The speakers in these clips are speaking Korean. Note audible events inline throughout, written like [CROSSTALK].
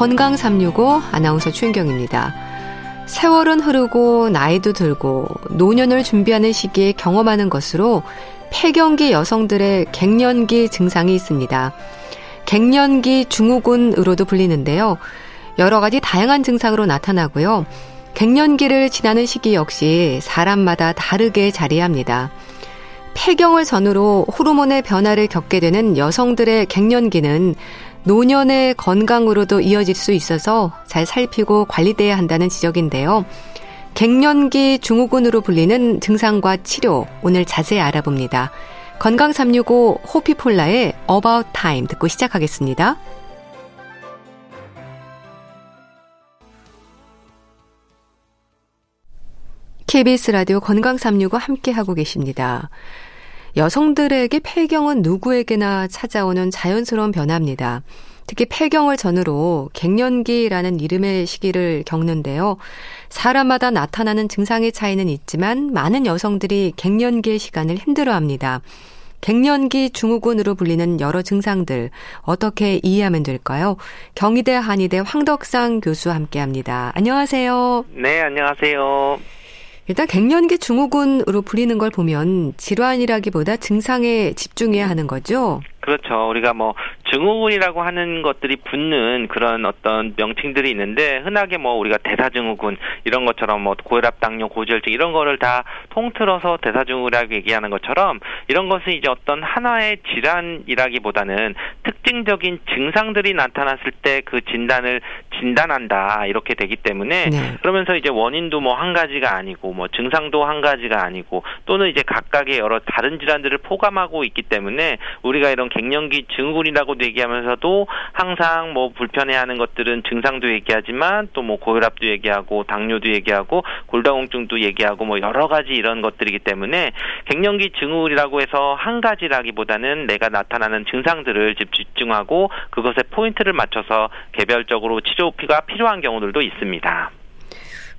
건강 365 아나운서 최인경입니다. 세월은 흐르고 나이도 들고 노년을 준비하는 시기에 경험하는 것으로 폐경기 여성들의 갱년기 증상이 있습니다. 갱년기 증후군으로도 불리는데요. 여러 가지 다양한 증상으로 나타나고요. 갱년기를 지나는 시기 역시 사람마다 다르게 자리합니다. 폐경을 전후로 호르몬의 변화를 겪게 되는 여성들의 갱년기는 노년의 건강으로도 이어질 수 있어서 잘 살피고 관리돼야 한다는 지적인데요. 갱년기 증후군으로 불리는 증상과 치료 오늘 자세히 알아봅니다. 건강 365 호피폴라의 About Time 듣고 시작하겠습니다. KBS 라디오 건강 365 함께 하고 계십니다. 여성들에게 폐경은 누구에게나 찾아오는 자연스러운 변화입니다. 특히 폐경을 전후로 갱년기라는 이름의 시기를 겪는데요. 사람마다 나타나는 증상의 차이는 있지만 많은 여성들이 갱년기의 시간을 힘들어 합니다. 갱년기 증후군으로 불리는 여러 증상들 어떻게 이해하면 될까요? 경희대 한의대 황덕상 교수와 함께합니다. 안녕하세요. 네, 안녕하세요. 일단 갱년기 증후군으로 불리는 걸 보면 질환이라기보다 증상에 집중해야 하는 거죠. 그렇죠. 우리가 뭐 증후군이라고 하는 것들이 붙는 그런 어떤 명칭들이 있는데 흔하게 뭐 우리가 대사증후군 이런 것처럼 뭐 고혈압, 당뇨, 고지혈증 이런 거를 다 통틀어서 대사증후군이라고 얘기하는 것처럼 이런 것은 이제 어떤 하나의 질환이라기보다는 특징적인 증상들이 나타났을 때 그 진단을 진단한다 이렇게 되기 때문에 네. 그러면서 이제 원인도 뭐 한 가지가 아니고 뭐 증상도 한 가지가 아니고 또는 이제 각각의 여러 다른 질환들을 포함하고 있기 때문에 우리가 이런 갱년기 증후군이라고도 얘기하면서도 항상 뭐 불편해하는 것들은 증상도 얘기하지만 또 뭐 고혈압도 얘기하고 당뇨도 얘기하고 골다공증도 얘기하고 뭐 여러 가지 이런 것들이기 때문에 갱년기 증후군이라고 해서 한 가지라기보다는 내가 나타나는 증상들을 집중하고 그것에 포인트를 맞춰서 개별적으로 치료가 필요한 경우들도 있습니다.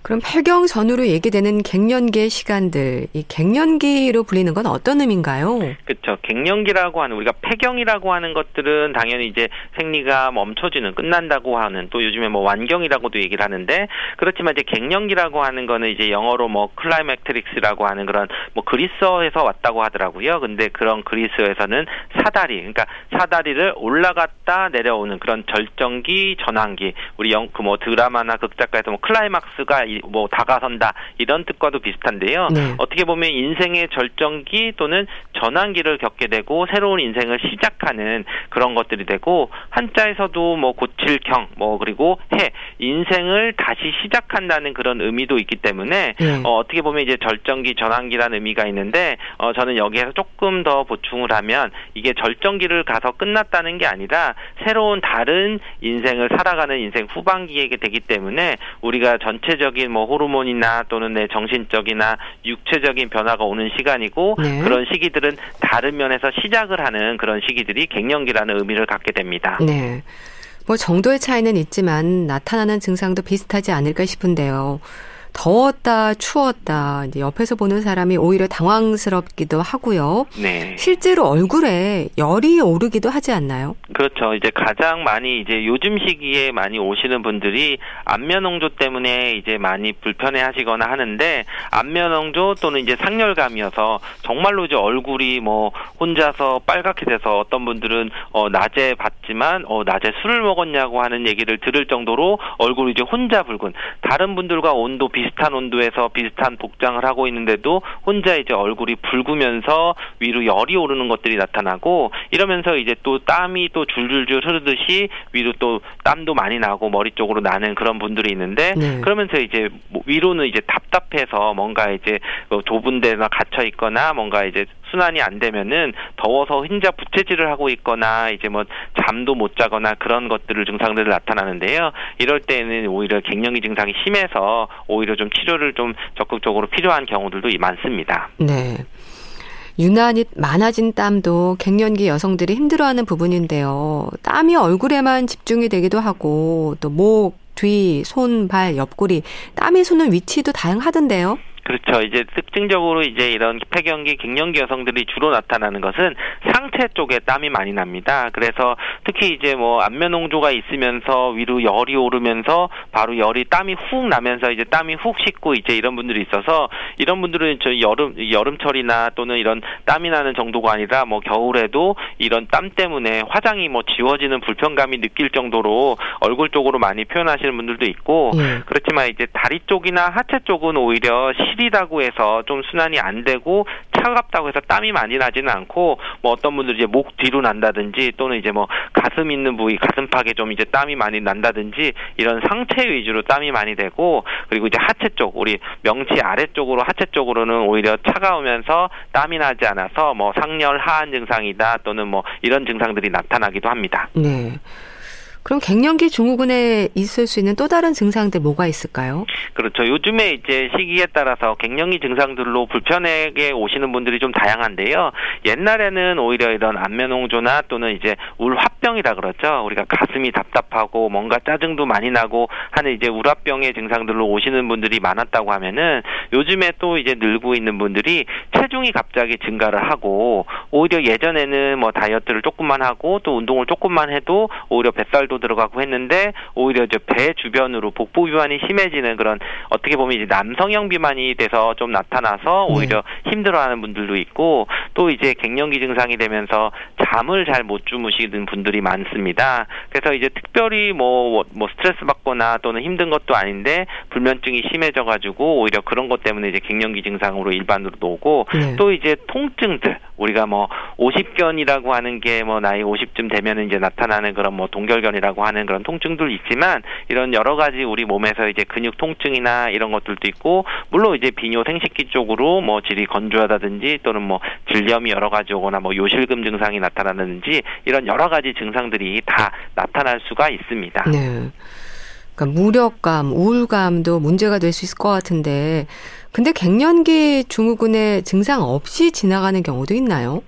그럼 폐경 전후로 얘기되는 갱년기의 시간들, 이 갱년기로 불리는 건 어떤 의미인가요? 그렇죠. 갱년기라고 하는 우리가 폐경이라고 하는 것들은 당연히 이제 생리가 멈춰지는 끝난다고 하는 또 요즘에 뭐 완경이라고도 얘기를 하는데 그렇지만 이제 갱년기라고 하는 거는 이제 영어로 뭐 climacterics라고 하는 그런 뭐 그리스어에서 왔다고 하더라고요. 근데 그런 그리스어에서는 사다리, 그러니까 사다리를 올라갔다 내려오는 그런 절정기, 전환기, 우리 영 그 뭐 드라마나 극작가에서 뭐 클라이막스가 뭐 다가선다 이런 뜻과도 비슷한데요. 네. 어떻게 보면 인생의 절정기 또는 전환기를 겪게 되고 새로운 인생을 시작하는 그런 것들이 되고 한자에서도 뭐 고칠 경 뭐 그리고 해 인생을 다시 시작한다는 그런 의미도 있기 때문에 네. 어, 어떻게 보면 이제 절정기 전환기라는 의미가 있는데 어, 저는 여기에서 조금 더 보충을 하면 이게 절정기를 가서 끝났다는 게 아니라 새로운 다른 인생을 살아가는 인생 후반기에 되기 때문에 우리가 전체적인 전체적인 뭐 호르몬이나 또는 내 정신적이나 육체적인 변화가 오는 시간이고 네. 그런 시기들은 다른 면에서 시작을 하는 그런 시기들이 갱년기라는 의미를 갖게 됩니다. 네. 뭐 정도의 차이는 있지만 나타나는 증상도 비슷하지 않을까 싶은데요. 더웠다, 추웠다, 이제 옆에서 보는 사람이 오히려 당황스럽기도 하고요. 네. 실제로 얼굴에 열이 오르기도 하지 않나요? 그렇죠. 이제 가장 많이 이제 요즘 시기에 많이 오시는 분들이 안면홍조 때문에 이제 많이 불편해 하시거나 하는데 안면홍조 또는 이제 상열감이어서 정말로 이제 얼굴이 뭐 혼자서 빨갛게 돼서 어떤 분들은 어 낮에 봤지만 어 낮에 술을 먹었냐고 하는 얘기를 들을 정도로 얼굴이 이제 혼자 붉은 다른 분들과 온도 비 비슷한 온도에서 비슷한 복장을 하고 있는데도 혼자 이제 얼굴이 붉으면서 위로 열이 오르는 것들이 나타나고 이러면서 이제 또 땀이 또 줄줄줄 흐르듯이 위로 또 땀도 많이 나고 머리 쪽으로 나는 그런 분들이 있는데 네. 그러면서 이제 뭐 위로는 이제 답답해서 뭔가 이제 뭐 좁은 데나 갇혀 있거나 뭔가 이제 순환이 안 되면은 더워서 혼자 부채질을 하고 있거나 이제 뭐 잠도 못 자거나 그런 것들을 증상들이 나타나는데요. 이럴 때는 오히려 갱년기 증상이 심해서 오히려 좀 치료를 좀 적극적으로 필요한 경우들도 많습니다. 네. 유난히 많아진 땀도 갱년기 여성들이 힘들어하는 부분인데요. 땀이 얼굴에만 집중이 되기도 하고 또 목, 뒤, 손, 발, 옆구리 땀이 솟는 위치도 다양하던데요. 그렇죠. 이제 특징적으로 이제 이런 폐경기, 갱년기 여성들이 주로 나타나는 것은 상체 쪽에 땀이 많이 납니다. 그래서 특히 이제 뭐 안면 홍조가 있으면서 위로 열이 오르면서 바로 열이 땀이 훅 나면서 이제 땀이 훅 식고 이제 이런 분들이 있어서 이런 분들은 저 여름 여름철이나 또는 이런 땀이 나는 정도가 아니라 뭐 겨울에도 이런 땀 때문에 화장이 뭐 지워지는 불편감이 느낄 정도로 얼굴 쪽으로 많이 표현하시는 분들도 있고 예. 그렇지만 이제 다리 쪽이나 하체 쪽은 오히려 시리다고 해서 좀 순환이 안 되고 차갑다고 해서 땀이 많이 나지는 않고 뭐 어떤 분들이 이제 목 뒤로 난다든지 또는 이제 뭐 가슴 있는 부위 가슴팍에 좀 이제 땀이 많이 난다든지 이런 상체 위주로 땀이 많이 되고 그리고 이제 하체 쪽 우리 명치 아래쪽으로 하체 쪽으로는 오히려 차가우면서 땀이 나지 않아서 뭐 상열 하한 증상이다 또는 뭐 이런 증상들이 나타나기도 합니다. 네. 그럼 갱년기 증후군에 있을 수 있는 또 다른 증상들 뭐가 있을까요? 그렇죠. 요즘에 이제 시기에 따라서 갱년기 증상들로 불편하게 오시는 분들이 좀 다양한데요. 옛날에는 오히려 이런 안면홍조나 또는 이제 울화병이라 그러죠. 우리가 가슴이 답답하고 뭔가 짜증도 많이 나고 하는 이제 울화병의 증상들로 오시는 분들이 많았다고 하면은 요즘에 또 이제 늘고 있는 분들이 체중이 갑자기 증가를 하고 오히려 예전에는 뭐 다이어트를 조금만 하고 또 운동을 조금만 해도 오히려 뱃살 도 들어가고 했는데 오히려 이제 배 주변으로 복부 비만이 심해지는 그런 어떻게 보면 이제 남성형 비만이 돼서 좀 나타나서 네. 오히려 네. 힘들어하는 분들도 있고 또 이제 갱년기 증상이 되면서 잠을 잘 못 주무시는 분들이 많습니다. 그래서 이제 특별히 뭐, 뭐 스트레스 받거나 또는 힘든 것도 아닌데 불면증이 심해져 가지고 오히려 그런 것 때문에 이제 갱년기 증상으로 일반으로 오고 네. 또 이제 통증들 우리가 뭐 50견이라고 하는 게 뭐 나이 50쯤 되면 이제 나타나는 그런 뭐 동결견이 라고 하는 그런 통증들 있지만 이런 여러 가지 우리 몸에서 이제 근육 통증이나 이런 것들도 있고 물론 이제 비뇨 생식기 쪽으로 뭐 질이 건조하다든지 또는 뭐 질염이 여러 가지 오거나 뭐 요실금 증상이 나타나는지 이런 여러 가지 증상들이 다 나타날 수가 있습니다. 네. 그러니까 무력감, 우울감도 문제가 될 수 있을 것 같은데 근데 갱년기 증후군의 증상 없이 지나가는 경우도 있나요?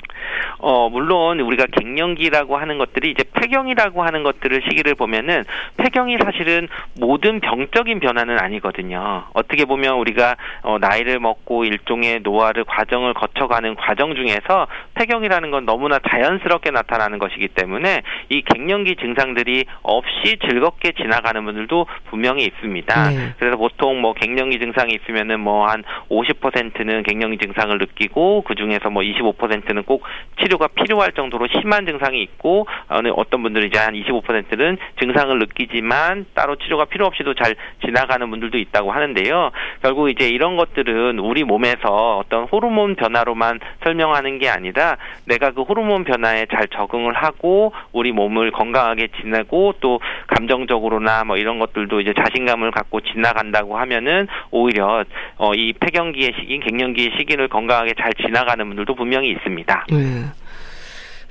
어, 물론 우리가 갱년기라고 하는 것들이 이제 폐경이라고 하는 것들을 시기를 보면은 폐경이 사실은 모든 병적인 변화는 아니거든요. 어떻게 보면 우리가 어, 나이를 먹고 일종의 노화를 과정을 거쳐가는 과정 중에서 폐경이라는 건 너무나 자연스럽게 나타나는 것이기 때문에 이 갱년기 증상들이 없이 즐겁게 지나가는 분들도 분명히 있습니다. 네. 그래서 보통 뭐 갱년기 증상이 있으면은 뭐 한 50%는 갱년기 증상을 느끼고 그 중에서 뭐 25%는 꼭 치료 가 필요할 정도로 심한 증상이 있고 어떤 분들은 이제 한 25%는 증상을 느끼지만 따로 치료가 필요 없이도 잘 지나가는 분들도 있다고 하는데요. 결국 이제 이런 것들은 우리 몸에서 어떤 호르몬 변화로만 설명하는 게 아니라 내가 그 호르몬 변화에 잘 적응을 하고 우리 몸을 건강하게 지내고 또 감정적으로나 뭐 이런 것들도 이제 자신감을 갖고 지나간다고 하면은 오히려 어, 이 폐경기의 시기, 갱년기의 시기를 건강하게 잘 지나가는 분들도 분명히 있습니다. 네.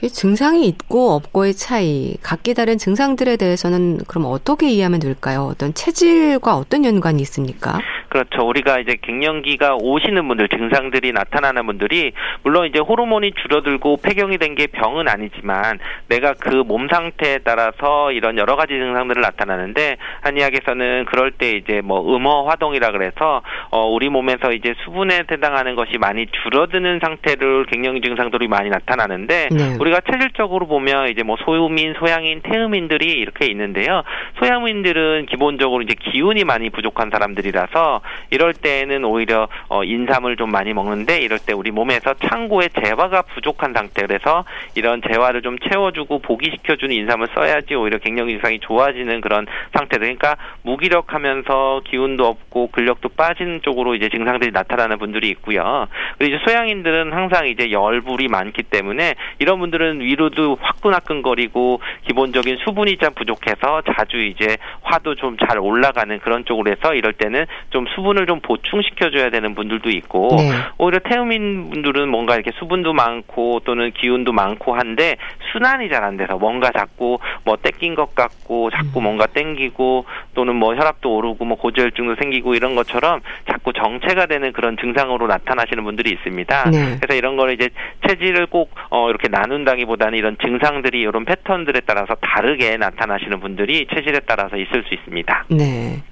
증상이 있고 없고의 차이, 각기 다른 증상들에 대해서는 그럼 어떻게 이해하면 될까요? 어떤 체질과 어떤 연관이 있습니까? 그렇죠. 우리가 이제 갱년기가 오시는 분들, 증상들이 나타나는 분들이 물론 이제 호르몬이 줄어들고 폐경이 된 게 병은 아니지만 내가 그 몸 상태에 따라서 이런 여러 가지 증상들을 나타나는데 한의학에서는 그럴 때 이제 뭐 음어 화동이라 그래서 어 우리 몸에서 이제 수분에 해당하는 것이 많이 줄어드는 상태를 갱년기 증상들이 많이 나타나는데 네. 우리가 체질적으로 보면 이제 뭐 소유민, 소양인, 태음인들이 이렇게 있는데요. 소양민들은 기본적으로 이제 기운이 많이 부족한 사람들이라서 이럴 때에는 오히려 어, 인삼을 좀 많이 먹는데 이럴 때 우리 몸에서 창고에 재화가 부족한 상태라서 이런 재화를 좀 채워주고 보기시켜주는 인삼을 써야지 오히려 갱년기 증상이 좋아지는 그런 상태들. 그러니까 무기력하면서 기운도 없고 근력도 빠지는 쪽으로 이제 증상들이 나타나는 분들이 있고요. 그리고 이제 소양인들은 항상 이제 열불이 많기 때문에 이런 분들은 위로도 화끈화끈거리고 기본적인 수분이 좀 부족해서 자주 이제 화도 좀 잘 올라가는 그런 쪽으로 해서 이럴 때는 좀 수분을 좀 보충시켜줘야 되는 분들도 있고 네. 오히려 태음인 분들은 뭔가 이렇게 수분도 많고 또는 기운도 많고 한데 순환이 잘 안 돼서 뭔가 자꾸 뭐 땡긴 것 같고 자꾸 음. 뭔가 땡기고 또는 뭐 혈압도 오르고 뭐 고지혈증도 생기고 이런 것처럼 자꾸 정체가 되는 그런 증상으로 나타나시는 분들이 있습니다. 네. 그래서 이런 거를 이제 체질을 꼭 어, 이렇게 나눈다기보다는 이런 증상들이 이런 패턴들에 따라서 다르게 나타나시는 분들이 체질에 따라서 있을 수 있습니다. 네.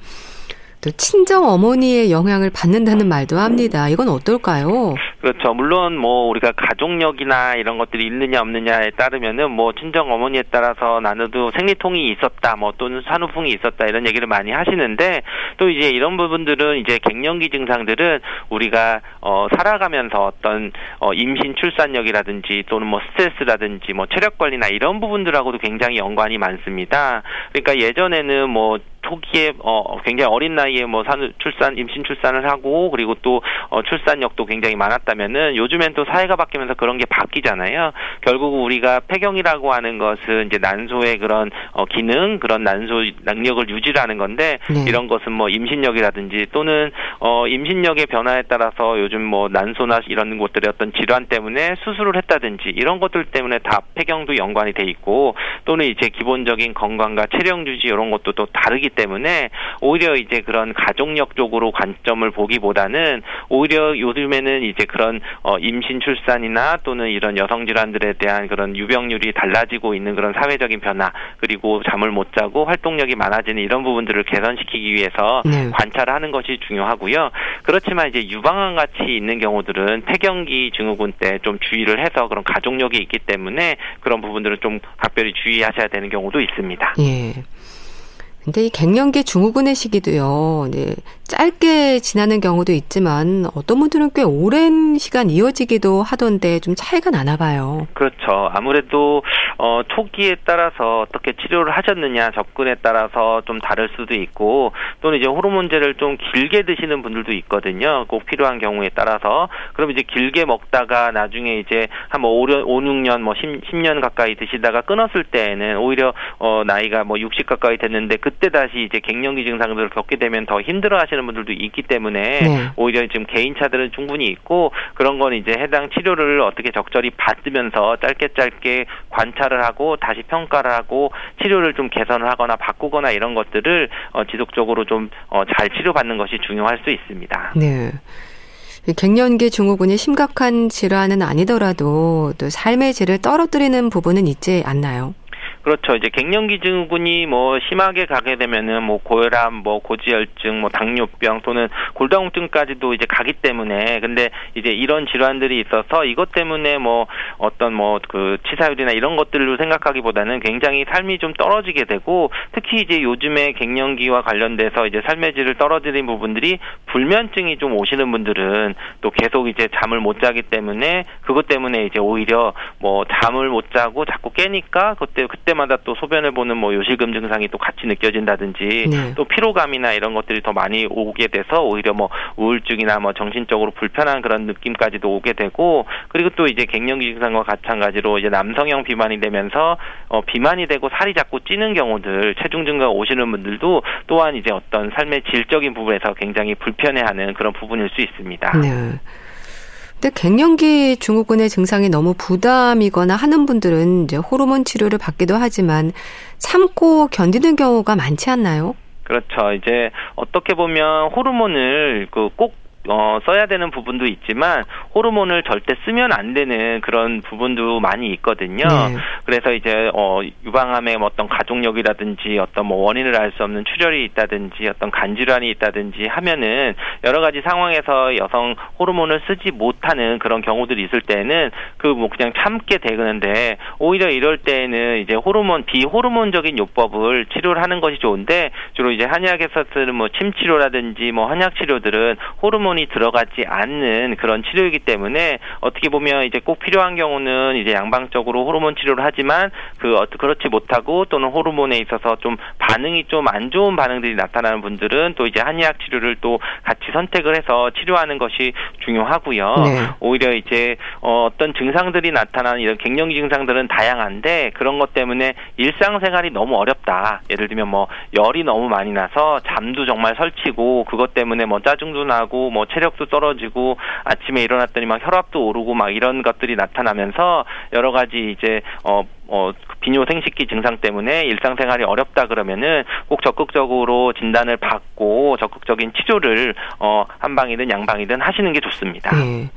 또 친정 어머니의 영향을 받는다는 말도 합니다. 이건 어떨까요? 그렇죠. 물론 뭐 우리가 가족력이나 이런 것들이 있느냐 없느냐에 따르면은 뭐 친정 어머니에 따라서 나눠도 생리통이 있었다, 뭐 또는 산후풍이 있었다 이런 얘기를 많이 하시는데 또 이제 이런 부분들은 이제 갱년기 증상들은 우리가 어 살아가면서 어떤 어 임신 출산력이라든지 또는 뭐 스트레스라든지 뭐 체력 관리나 이런 부분들하고도 굉장히 연관이 많습니다. 그러니까 예전에는 뭐 초기에 어 굉장히 어린 나이에 뭐 산, 출산 임신 출산을 하고 그리고 또 어, 출산력도 굉장히 많았다면은 요즘엔 또 사회가 바뀌면서 그런 게 바뀌잖아요. 결국 우리가 폐경이라고 하는 것은 이제 난소의 그런 어, 기능 그런 난소 능력을 유지하는 건데 네. 이런 것은 뭐 임신력이라든지 또는 어 임신력의 변화에 따라서 요즘 뭐 난소나 이런 것들의 어떤 질환 때문에 수술을 했다든지 이런 것들 때문에 다 폐경도 연관이 돼 있고 또는 이제 기본적인 건강과 체력 유지 이런 것도 또 다르기 때문에 오히려 이제 그런 가족력 쪽으로 관점을 보기보다는 오히려 요즘에는 이제 그런 어 임신 출산이나 또는 이런 여성 질환들에 대한 그런 유병률이 달라지고 있는 그런 사회적인 변화 그리고 잠을 못 자고 활동력이 많아지는 이런 부분들을 개선시키기 위해서 네. 관찰하는 것이 중요하고요. 그렇지만 이제 유방암 같이 있는 경우들은 폐경기 증후군 때 좀 주의를 해서 그런 가족력이 있기 때문에 그런 부분들은 좀 각별히 주의하셔야 되는 경우도 있습니다. 예. 근데 이 갱년기 중후군의 시기도요, 네, 짧게 지나는 경우도 있지만 어떤 분들은 꽤 오랜 시간 이어지기도 하던데 좀 차이가 나나 봐요. 그렇죠. 아무래도 어, 초기에 따라서 어떻게 치료를 하셨느냐 접근에 따라서 좀 다를 수도 있고 또는 이제 호르몬제를 좀 길게 드시는 분들도 있거든요. 꼭 필요한 경우에 따라서 그럼 이제 길게 먹다가 나중에 이제 한 뭐 5, 5, 6년 뭐 10, 10 년 가까이 드시다가 끊었을 때에는 오히려 어, 나이가 뭐 60 가까이 됐는데 그때 다시 이제 갱년기 증상들을 겪게 되면 더 힘들어 하시는 하시는 분들도 있기 때문에 네. 오히려 지금 개인차들은 충분히 있고 그런 건 이제 해당 치료를 어떻게 적절히 받으면서 짧게 짧게 관찰을 하고 다시 평가를 하고 치료를 좀 개선을 하거나 바꾸거나 이런 것들을 어, 지속적으로 좀잘 어, 치료받는 것이 중요할 수 있습니다. 네. 갱년기 증후군이 심각한 질환은 아니더라도 또 삶의 질을 떨어뜨리는 부분은 있지 않나요? 그렇죠. 이제 갱년기 증후군이 뭐 심하게 가게 되면은 뭐 고혈압, 뭐 고지혈증, 뭐 당뇨병 또는 골다공증까지도 이제 가기 때문에 근데 이제 이런 질환들이 있어서 이것 때문에 뭐 어떤 뭐 그 치사율이나 이런 것들로 생각하기보다는 굉장히 삶이 좀 떨어지게 되고 특히 이제 요즘에 갱년기와 관련돼서 이제 삶의 질을 떨어지는 부분들이 불면증이 좀 오시는 분들은 또 계속 이제 잠을 못 자기 때문에 그것 때문에 이제 오히려 뭐 잠을 못 자고 자꾸 깨니까 그때 그때 때마다 또 소변을 보는 뭐 요실금 증상이 또 같이 느껴진다든지 네. 또 피로감이나 이런 것들이 더 많이 오게 돼서 오히려 뭐 우울증이나 뭐 정신적으로 불편한 그런 느낌까지도 오게 되고 그리고 또 이제 갱년기 증상과 마찬가지로 이제 남성형 비만이 되면서 어 비만이 되고 살이 자꾸 찌는 경우들 체중 증가 오시는 분들도 또한 이제 어떤 삶의 질적인 부분에서 굉장히 불편해하는 그런 부분일 수 있습니다. 네. 근데 갱년기 증후군의 증상이 너무 부담이거나 하는 분들은 이제 호르몬 치료를 받기도 하지만 참고 견디는 경우가 많지 않나요? 그렇죠. 이제 어떻게 보면 호르몬을 그꼭 어, 써야 되는 부분도 있지만 호르몬을 절대 쓰면 안 되는 그런 부분도 많이 있거든요. 네. 그래서 이제 어, 유방암의 어떤 가족력이라든지 어떤 뭐 원인을 알 수 없는 출혈이 있다든지 어떤 간질환이 있다든지 하면은 여러 가지 상황에서 여성 호르몬을 쓰지 못하는 그런 경우들이 있을 때는 그 뭐 그냥 참게 되는데 오히려 이럴 때에는 이제 호르몬 비호르몬적인 요법을 치료를 하는 것이 좋은데 주로 이제 한의학에서 쓰는 뭐 침 치료라든지 뭐 한약 치료들은 호르몬 호 르몬이 들어가지 않는 그런 치료이기 때문에 어떻게 보면 이제 꼭 필요한 경우는 이제 양방적으로 호르몬 치료를 하지만 그 그렇지 못하고 또는 호르몬에 있어서 좀 반응이 좀 안 좋은 반응들이 나타나는 분들은 또 이제 한의학 치료를 또 같이 선택을 해서 치료하는 것이 중요하고요. 네. 오히려 이제 어, 어떤 증상들이 나타나는 이런 갱년기 증상들은 다양한데 그런 것 때문에 일상생활이 너무 어렵다. 예를 들면 뭐 열이 너무 많이 나서 잠도 정말 설치고 그것 때문에 뭐 짜증도 나고 뭐뭐 체력도 떨어지고 아침에 일어났더니 막 혈압도 오르고 막 이런 것들이 나타나면서 여러 가지 이제 어 어, 비뇨 생식기 증상 때문에 일상생활이 어렵다 그러면은 꼭 적극적으로 진단을 받고 적극적인 치료를 어, 한방이든 양방이든 하시는 게 좋습니다. 네.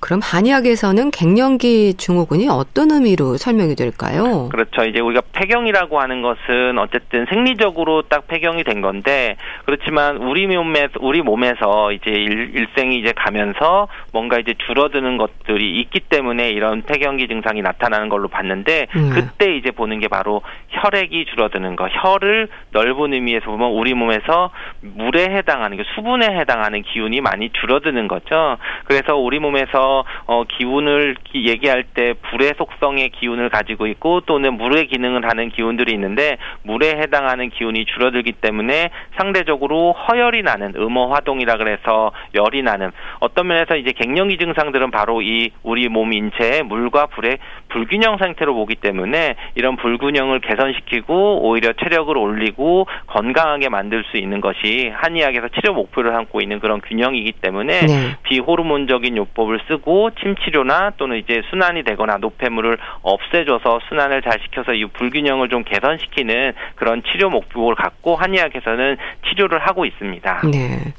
그럼 한의학에서는 갱년기 증후군이 어떤 의미로 설명이 될까요? 그렇죠. 이제 우리가 폐경이라고 하는 것은 어쨌든 생리적으로 딱 폐경이 된 건데 그렇지만 우리 몸에서 우리 몸에서 이제 일, 생이 이제 가면서 뭔가 이제 줄어드는 것들이 있기 때문에 이런 폐경기 증상이 나타나는 걸로 봤는데 음. 그때 이제 보는 게 바로 혈액이 줄어드는 거. 혈을 넓은 의미에서 보면 우리 몸에서 물에 해당하는 게 수분에 해당하는 기운이 많이 줄어드는 거죠. 그래서 우리 몸에서 어, 기운을 얘기할 때 불의 속성의 기운을 가지고 있고 또는 물의 기능을 하는 기운들이 있는데 물에 해당하는 기운이 줄어들기 때문에 상대적으로 허열이 나는 음어화동이라 그래서 열이 나는 어떤 면에서 이제 갱년기 증상들은 바로 이 우리 몸 인체의 물과 불의 불균형 상태로 보기 때문에 이런 불균형을 개선시키고 오히려 체력을 올리고 건강하게 만들 수 있는 것이 한의학에서 치료 목표를 삼고 있는 그런 균형이기 때문에 네. 비호르몬적인 요법을 쓰고 쓰고 침 치료나 또는 이제 순환이 되거나 노폐물을 없애줘서 순환을 잘 시켜서 이 불균형을 좀 개선시키는 그런 치료 목표를 갖고 한의학에서는 치료를 하고 있습니다. 네.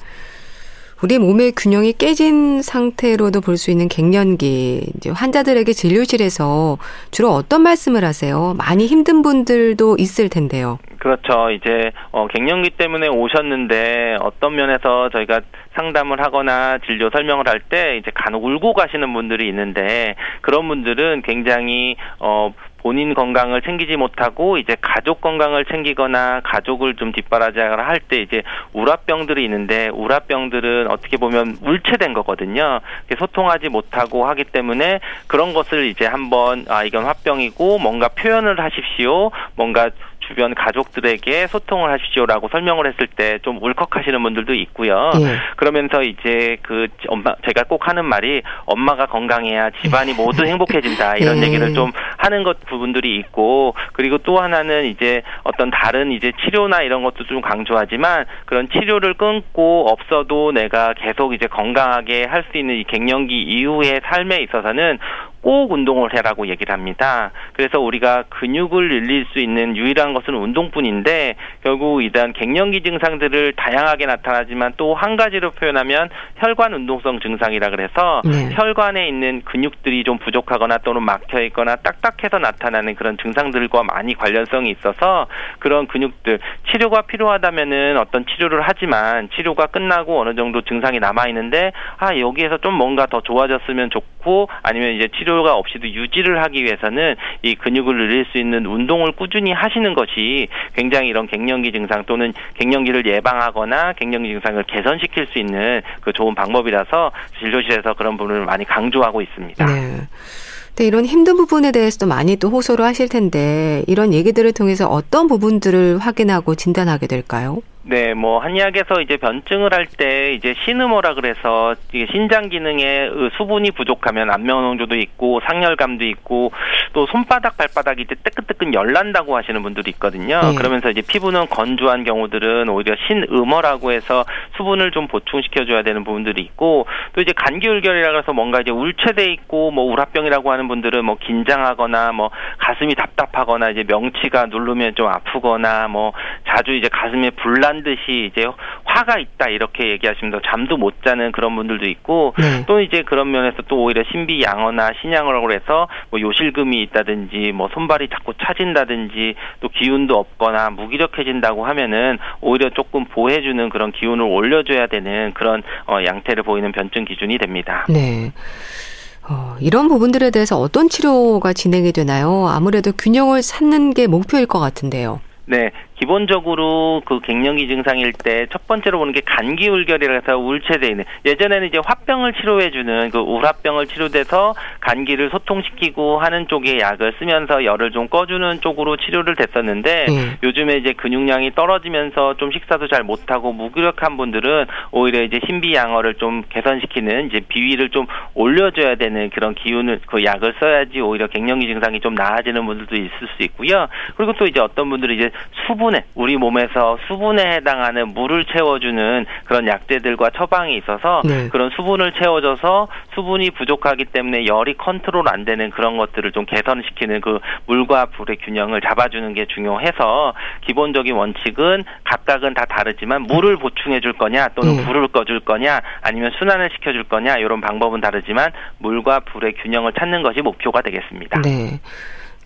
우리 몸의 균형이 깨진 상태로도 볼 수 있는 갱년기 이제 환자들에게 진료실에서 주로 어떤 말씀을 하세요? 많이 힘든 분들도 있을 텐데요. 그렇죠. 이제 어, 갱년기 때문에 오셨는데 어떤 면에서 저희가 상담을 하거나 진료 설명을 할 때 이제 간혹 울고 가시는 분들이 있는데 그런 분들은 굉장히 어 본인 건강을 챙기지 못하고 이제 가족 건강을 챙기거나 가족을 좀 뒷바라지하거나 할 때 이제 우라병들이 있는데 우라병들은 어떻게 보면 물체된 거거든요. 소통하지 못하고 하기 때문에 그런 것을 이제 한번 아 이건 화병이고 뭔가 표현을 하십시오. 뭔가 주변 가족들에게 소통을 하십시오라고 설명을 했을 때 좀 울컥하시는 분들도 있고요. 예. 그러면서 이제 그 엄마 제가 꼭 하는 말이 엄마가 건강해야 집안이 모두 [LAUGHS] 행복해진다 이런 예. 얘기를 좀 하는 것 부분들이 있고 그리고 또 하나는 이제 어떤 다른 이제 치료나 이런 것도 좀 강조하지만 그런 치료를 끊고 없어도 내가 계속 이제 건강하게 할 수 있는 이 갱년기 이후의 삶에 있어서는 꼭 운동을 해라고 얘기를 합니다. 그래서 우리가 근육을 늘릴 수 있는 유일한 것은 운동뿐인데 결국 이런 갱년기 증상들을 다양하게 나타나지만 또 한 가지로 표현하면 혈관 운동성 증상이라 그래서 네. 혈관에 있는 근육들이 좀 부족하거나 또는 막혀 있거나 딱딱해서 나타나는 그런 증상들과 많이 관련성이 있어서 그런 근육들 치료가 필요하다면은 어떤 치료를 하지만 치료가 끝나고 어느 정도 증상이 남아 있는데 아 여기에서 좀 뭔가 더 좋아졌으면 좋고 아니면 이제 치료 치료가 없이도 유지를 하기 위해서는 이 근육을 늘릴 수 있는 운동을 꾸준히 하시는 것이 굉장히 이런 갱년기 증상 또는 갱년기를 예방하거나 갱년기 증상을 개선시킬 수 있는 그 좋은 방법이라서 진료실에서 그런 부분을 많이 강조하고 있습니다. 네. 네, 이런 힘든 부분에 대해서도 많이 또 호소를 하실 텐데 이런 얘기들을 통해서 어떤 부분들을 확인하고 진단하게 될까요? 네, 뭐 한의학에서 이제 변증을 할 때 이제 신음어라 그래서 신장 기능에 수분이 부족하면 안면홍조도 있고 상열감도 있고 또 손바닥 발바닥이 이제 뜨끈뜨끈 열난다고 하시는 분들이 있거든요. 네. 그러면서 이제 피부는 건조한 경우들은 오히려 신음어라고 해서 수분을 좀 보충시켜 줘야 되는 부분들이 있고 또 이제 감기울결이라 그래서 뭔가 이제 울체돼 있고 뭐 우라병이라고 하는 분들은 뭐 긴장하거나 뭐 가슴이 답답하거나 이제 명치가 누르면 좀 아프거나 뭐 자주 이제 가슴에 불난 듯이 이제 화가 있다 이렇게 얘기하시면서 잠도 못 자는 그런 분들도 있고 네. 또 이제 그런 면에서 또 오히려 신비 양어나 신양어라고 해서 뭐 요실금이 있다든지 뭐 손발이 자꾸 차진다든지 또 기운도 없거나 무기력해진다고 하면은 오히려 조금 보해주는 그런 기운을 올려줘야 되는 그런 어, 양태를 보이는 변증 기준이 됩니다. 네. 어, 이런 부분들에 대해서 어떤 치료가 진행이 되나요? 아무래도 균형을 찾는 게 목표일 것 같은데요. 네, 기본적으로 그 갱년기 증상일 때 첫 번째로 보는 게 감기울결이라서 울체돼 있는 예전에는 이제 화병을 치료해 주는 그 우라병을 치료돼서 감기를 소통시키고 하는 쪽의 약을 쓰면서 열을 좀 꺼주는 쪽으로 치료를 됐었는데 음. 요즘에 이제 근육량이 떨어지면서 좀 식사도 잘 못하고 무기력한 분들은 오히려 이제 신비양어를 좀 개선시키는 이제 비위를 좀 올려줘야 되는 그런 기운을 그 약을 써야지 오히려 갱년기 증상이 좀 나아지는 분들도 있을 수 있고요. 그리고 또 이제 어떤 분들은 이제 수분 수분에 우리 몸에서 수분에 해당하는 물을 채워주는 그런 약재들과 처방이 있어서 네. 그런 수분을 채워줘서 수분이 부족하기 때문에 열이 컨트롤 안 되는 그런 것들을 좀 개선시키는 그 물과 불의 균형을 잡아주는 게 중요해서 기본적인 원칙은 각각은 다 다르지만 물을 보충해 줄 거냐 또는 네. 불을 꺼줄 거냐 아니면 순환을 시켜줄 거냐 이런 방법은 다르지만 물과 불의 균형을 찾는 것이 목표가 되겠습니다. 네.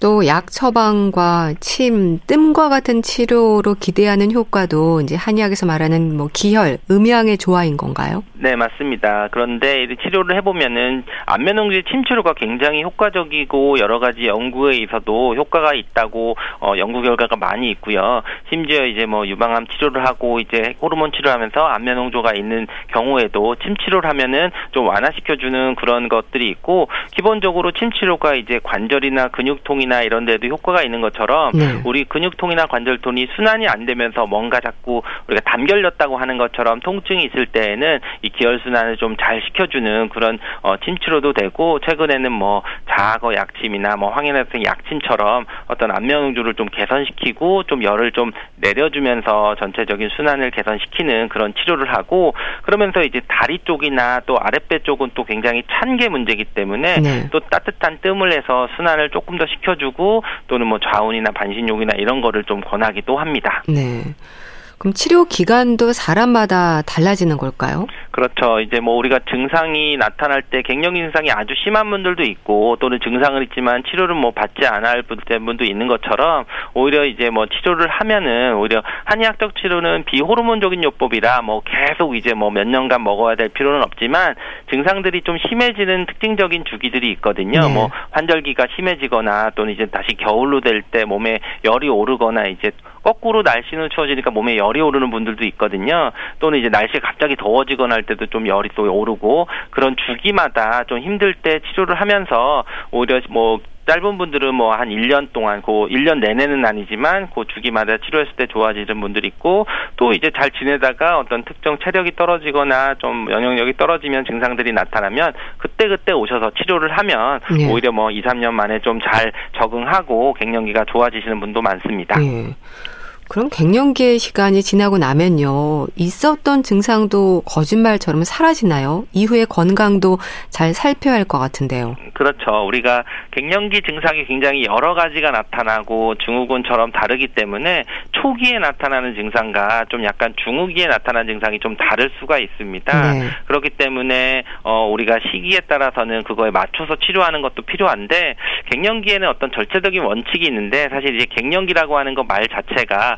또 약 처방과 침, 뜸과 같은 치료로 기대하는 효과도 이제 한의학에서 말하는 뭐 기혈, 음양의 조화인 건가요? 네, 맞습니다. 그런데 치료를 해보면은 안면홍지 침 치료가 굉장히 효과적이고 여러 가지 연구에 있어도 효과가 있다고 어, 연구 결과가 많이 있고요. 심지어 이제 뭐 유방암 치료를 하고 이제 호르몬 치료하면서 안면홍조가 있는 경우에도 침 치료를 하면은 좀 완화시켜주는 그런 것들이 있고 기본적으로 침 치료가 이제 관절이나 근육통이나 근육이나 이런 데도 효과가 있는 것처럼 네. 우리 근육통이나 관절통이 순환이 안 되면서 뭔가 자꾸 우리가 담결렸다고 하는 것처럼 통증이 있을 때에는 이 기혈 순환을 좀 잘 시켜주는 그런 어, 침치료도 되고 최근에는 뭐 자거 약침이나 뭐 황해나생 약침처럼 어떤 안면응주를 좀 개선시키고 좀 열을 좀 내려주면서 전체적인 순환을 개선시키는 그런 치료를 하고 그러면서 이제 다리 쪽이나 또 아랫배 쪽은 또 굉장히 찬 게 문제이기 때문에 네. 또 따뜻한 뜸을 해서 순환을 조금 더 시켜주 해주고 또는 뭐 좌운이나 반신욕이나 이런 거를 좀 권하기도 합니다. 네. 그럼 치료 기간도 사람마다 달라지는 걸까요? 그렇죠. 이제 뭐 우리가 증상이 나타날 때 갱년기 증상이 아주 심한 분들도 있고 또는 증상은 있지만 치료를 뭐 받지 않을 분도 있는 것처럼 오히려 이제 뭐 치료를 하면은 오히려 한의학적 치료는 비호르몬적인 요법이라 뭐 계속 이제 뭐 몇 년간 먹어야 될 필요는 없지만 증상들이 좀 심해지는 특징적인 주기들이 있거든요. 네. 뭐 환절기가 심해지거나 또는 이제 다시 겨울로 될 때 몸에 열이 오르거나 이제 거꾸로 날씨는 추워지니까 몸에 열이 오르는 분들도 있거든요. 또는 이제 날씨가 갑자기 더워지거나 할 때도 좀 열이 또 오르고 그런 주기마다 좀 힘들 때 치료를 하면서 오히려 뭐 짧은 분들은 뭐 한 1년 동안 그 1년 내내는 아니지만 그 주기마다 치료했을 때 좋아지는 분들이 있고 또 이제 잘 지내다가 어떤 특정 체력이 떨어지거나 좀 면역력이 떨어지면 증상들이 나타나면 그때그때 오셔서 치료를 하면 네. 오히려 뭐 2, 3년 만에 좀 잘 적응하고 갱년기가 좋아지시는 분도 많습니다. 네. 그럼 갱년기의 시간이 지나고 나면요. 있었던 증상도 거짓말처럼 사라지나요? 이후에 건강도 잘 살펴야 할 것 같은데요. 그렇죠. 우리가 갱년기 증상이 굉장히 여러 가지가 나타나고 증후군처럼 다르기 때문에 초기에 나타나는 증상과 좀 약간 중후기에 나타나는 증상이 좀 다를 수가 있습니다. 네. 그렇기 때문에 어 우리가 시기에 따라서는 그거에 맞춰서 치료하는 것도 필요한데 갱년기에는 어떤 절차적인 원칙이 있는데 사실 이제 갱년기라고 하는 것말 자체가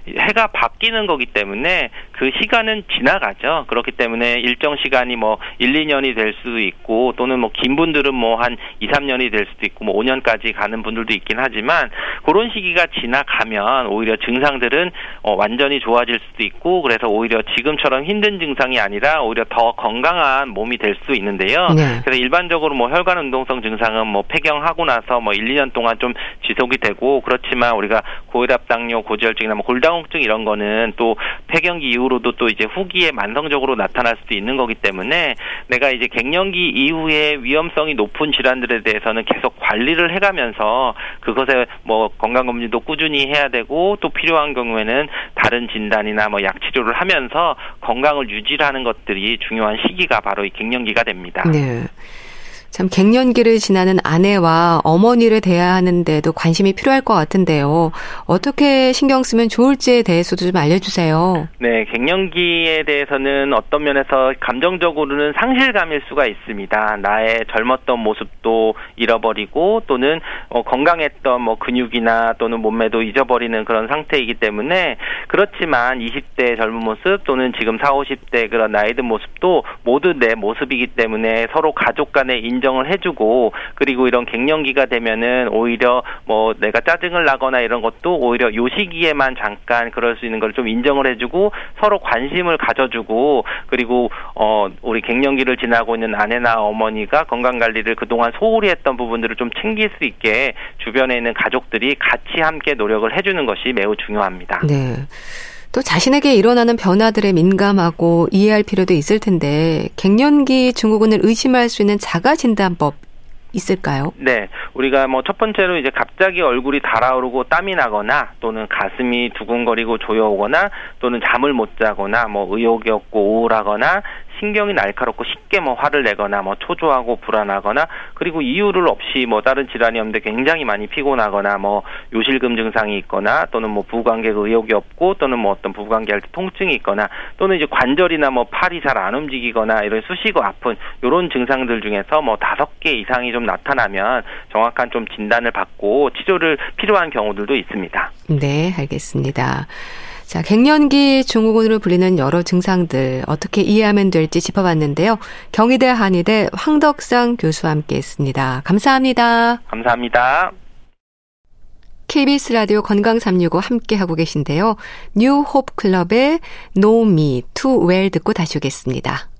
해가 바뀌는 거기 때문에 그 시간은 지나가죠. 그렇기 때문에 일정 시간이 뭐 1, 2년이 될 수도 있고 또는 뭐 긴 분들은 뭐 한 2, 3년이 될 수도 있고 뭐 5년까지 가는 분들도 있긴 하지만 그런 시기가 지나가면 오히려 증상들은 어 완전히 좋아질 수도 있고 그래서 오히려 지금처럼 힘든 증상이 아니라 오히려 더 건강한 몸이 될 수 있는데요. 네. 그래서 일반적으로 뭐 혈관 운동성 증상은 뭐 폐경하고 나서 뭐 1, 2년 동안 좀 지속이 되고 그렇지만 우리가 고혈압 당뇨 고지혈증이나 뭐 골다 공증 이런 거는 또 폐경기 이후로도 또 이제 후기에 만성적으로 나타날 수도 있는 거기 때문에 내가 이제 갱년기 이후에 위험성이 높은 질환들에 대해서는 계속 관리를 해가면서 그것에 뭐 건강검진도 꾸준히 해야 되고 또 필요한 경우에는 다른 진단이나 뭐 약 치료를 하면서 건강을 유지하는 것들이 중요한 시기가 바로 이 갱년기가 됩니다. 네. 참 갱년기를 지나는 아내와 어머니를 대하는데도 관심이 필요할 것 같은데요. 어떻게 신경 쓰면 좋을지에 대해서도 좀 알려주세요. 네, 갱년기에 대해서는 어떤 면에서 감정적으로는 상실감일 수가 있습니다. 나의 젊었던 모습도 잃어버리고 또는 어, 건강했던 뭐 근육이나 또는 몸매도 잊어버리는 그런 상태이기 때문에 그렇지만 20대 젊은 모습 또는 지금 4, 50대 그런 나이 든 모습도 모두 내 모습이기 때문에 서로 가족 간의 인 인정을 해주고 그리고 이런 갱년기가 되면은 오히려 뭐 내가 짜증을 나거나 이런 것도 오히려 요 시기에만 잠깐 그럴 수 있는 걸 좀 인정을 해주고 서로 관심을 가져주고 그리고 어 우리 갱년기를 지나고 있는 아내나 어머니가 건강 관리를 그동안 소홀히 했던 부분들을 좀 챙길 수 있게 주변에 있는 가족들이 같이 함께 노력을 해주는 것이 매우 중요합니다. 네. 또 자신에게 일어나는 변화들에 민감하고 이해할 필요도 있을 텐데 갱년기 증후군을 의심할 수 있는 자가 진단법 있을까요? 네. 우리가 뭐 첫 번째로 이제 갑자기 얼굴이 달아오르고 땀이 나거나 또는 가슴이 두근거리고 조여오거나 또는 잠을 못 자거나 뭐 의욕이 없고 우울하거나 신경이 날카롭고 쉽게 뭐 화를 내거나 뭐 초조하고 불안하거나 그리고 이유를 없이 뭐 다른 질환이 없는데 굉장히 많이 피곤하거나 뭐 요실금 증상이 있거나 또는 뭐 부부관계 의욕이 없고 또는 뭐 어떤 부부관계 할 때 통증이 있거나 또는 이제 관절이나 뭐 팔이 잘 안 움직이거나 이런 쑤시고 아픈 이런 증상들 중에서 뭐 다섯 개 이상이 좀 나타나면 정확한 좀 진단을 받고 치료를 필요한 경우들도 있습니다. 네, 알겠습니다. 자, 갱년기 증후군으로 불리는 여러 증상들 어떻게 이해하면 될지 짚어봤는데요. 경희대 한의대 황덕상 교수와 함께 했습니다. 감사합니다. 감사합니다. KBS 라디오 건강 365 함께 하고 계신데요. 뉴 홉 클럽의 No Me Too Well 듣고 다시 오겠습니다.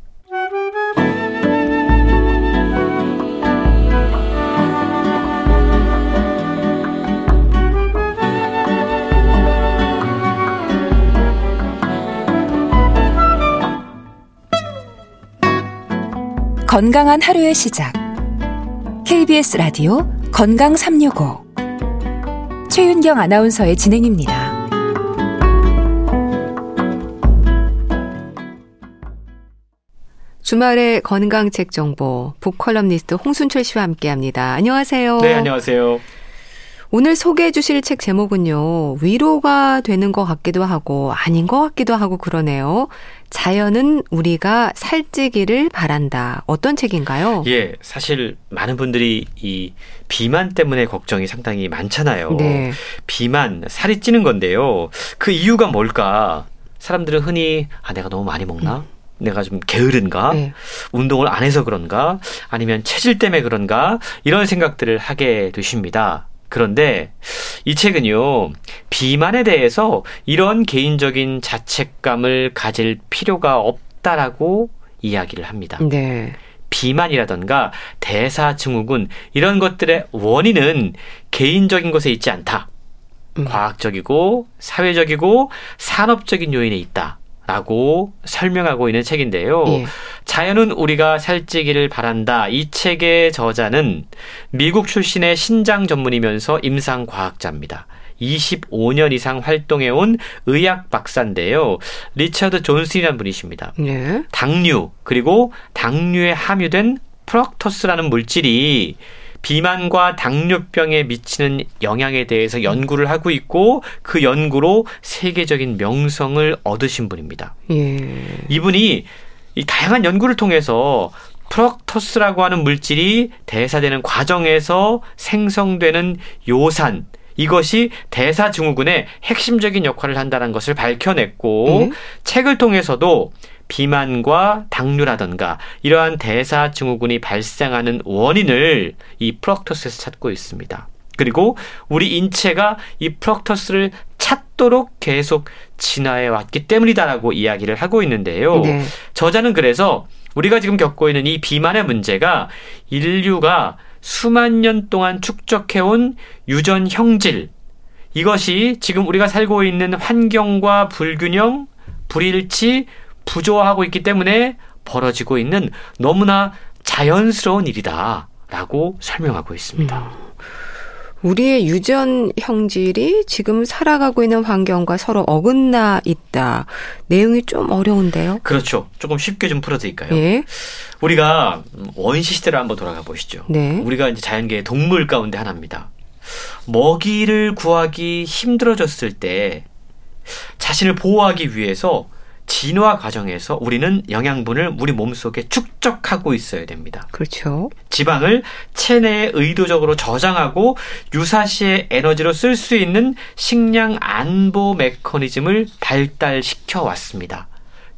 건강한 하루의 시작. KBS 라디오 건강 365. 최윤경 아나운서의 진행입니다. 주말의 건강책 정보 북컬럼니스트 홍순철 씨와 함께합니다. 안녕하세요. 네, 안녕하세요. 오늘 소개해 주실 책 제목은요. 위로가 되는 것 같기도 하고 아닌 것 같기도 하고 그러네요. 자연은 우리가 살찌기를 바란다. 어떤 책인가요? 예, 사실 많은 분들이 이 비만 때문에 걱정이 상당히 많잖아요. 네. 비만, 살이 찌는 건데요. 그 이유가 뭘까? 사람들은 흔히 아 내가 너무 많이 먹나? 음. 내가 좀 게으른가? 네. 운동을 안 해서 그런가? 아니면 체질 때문에 그런가? 이런 생각들을 하게 되십니다. 그런데 이 책은요, 비만에 대해서 이런 개인적인 자책감을 가질 필요가 없다라고 이야기를 합니다. 네. 비만이라던가 대사 증후군 이런 것들의 원인은 개인적인 것에 있지 않다. 음. 과학적이고 사회적이고 산업적인 요인에 있다. 라고 설명하고 있는 책인데요. 예. 자연은 우리가 살찌기를 바란다. 이 책의 저자는 미국 출신의 신장 전문이면서 임상 과학자입니다. 25년 이상 활동해온 의학 박사인데요. 리처드 존슨이라는 분이십니다. 예. 당류, 그리고 당류에 함유된 프럭터스라는 물질이 비만과 당뇨병에 미치는 영향에 대해서 연구를 하고 있고 그 연구로 세계적인 명성을 얻으신 분입니다. 예. 이분이 이 다양한 연구를 통해서 프럭토스라고 하는 물질이 대사되는 과정에서 생성되는 요산 이것이 대사증후군의 핵심적인 역할을 한다는 것을 밝혀냈고 예? 책을 통해서도 비만과 당뇨라든가 이러한 대사 증후군이 발생하는 원인을 이 프럭터스에서 찾고 있습니다. 그리고 우리 인체가 이 프럭터스를 찾도록 계속 진화해 왔기 때문이다라고 이야기를 하고 있는데요. 네. 저자는 그래서 우리가 지금 겪고 있는 이 비만의 문제가 인류가 수만 년 동안 축적해온 유전 형질 이것이 지금 우리가 살고 있는 환경과 불균형, 불일치, 부조화하고 있기 때문에 벌어지고 있는 너무나 자연스러운 일이다. 라고 설명하고 있습니다. 음. 우리의 유전 형질이 지금 살아가고 있는 환경과 서로 어긋나 있다. 내용이 좀 어려운데요? 그렇죠. 조금 쉽게 좀 풀어드릴까요? 예. 우리가 원시 시대로 한번 돌아가 보시죠. 네. 우리가 이제 자연계의 동물 가운데 하나입니다. 먹이를 구하기 힘들어졌을 때 자신을 보호하기 위해서 진화 과정에서 우리는 영양분을 우리 몸속에 축적하고 있어야 됩니다. 그렇죠. 지방을 체내에 의도적으로 저장하고 유사시의 에너지로 쓸 수 있는 식량 안보 메커니즘을 발달시켜 왔습니다.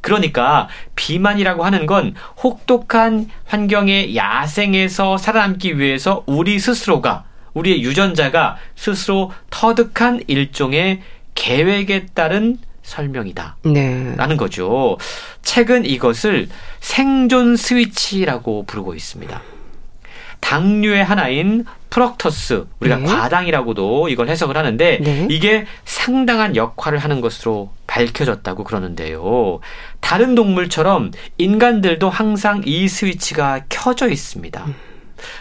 그러니까 비만이라고 하는 건 혹독한 환경의 야생에서 살아남기 위해서 우리 스스로가 우리의 유전자가 스스로 터득한 일종의 계획에 따른 설명이다. 네. 라는 거죠. 책은 이것을 생존 스위치라고 부르고 있습니다. 당류의 하나인 프럭터스, 우리가 네. 과당이라고도 이걸 해석을 하는데 네. 이게 상당한 역할을 하는 것으로 밝혀졌다고 그러는데요. 다른 동물처럼 인간들도 항상 이 스위치가 켜져 있습니다. 음.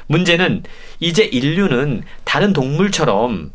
문제는 이제 인류는 다른 동물처럼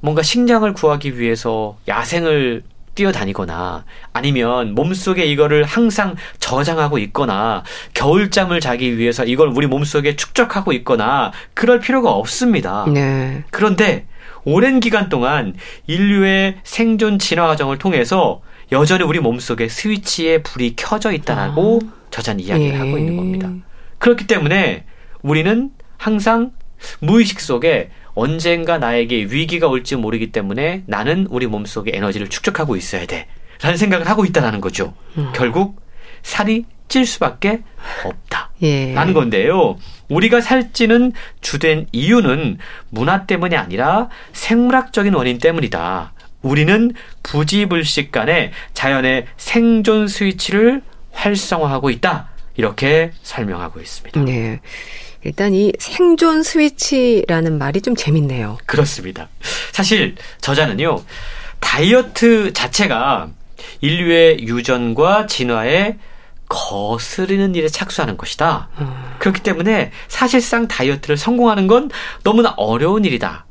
뭔가 식량을 구하기 위해서 야생을 뛰어다니거나 아니면 몸속에 이거를 항상 저장하고 있거나 겨울잠을 자기 위해서 이걸 우리 몸속에 축적하고 있거나 그럴 필요가 없습니다. 네. 그런데 오랜 기간 동안 인류의 생존 진화 과정을 통해서 여전히 우리 몸속에 스위치에 불이 켜져 있다라고 아. 저자는 이야기를 예. 하고 있는 겁니다. 그렇기 때문에 우리는 항상 무의식 속에 언젠가 나에게 위기가 올지 모르기 때문에 나는 우리 몸속에 에너지를 축적하고 있어야 돼. 라는 생각을 하고 있다는 거죠. 음. 결국 살이 찔 수밖에 없다. 예. 라는 건데요. 우리가 살찌는 주된 이유는 문화 때문이 아니라 생물학적인 원인 때문이다. 우리는 부지불식 간에 자연의 생존 스위치를 활성화하고 있다. 이렇게 설명하고 있습니다. 네. 일단 이 생존 스위치라는 말이 좀 재밌네요. 그렇습니다. 사실 저자는요, 다이어트 자체가 인류의 유전과 진화에 거스르는 일에 착수하는 것이다. 그렇기 때문에 사실상 다이어트를 성공하는 건 너무나 어려운 일이다.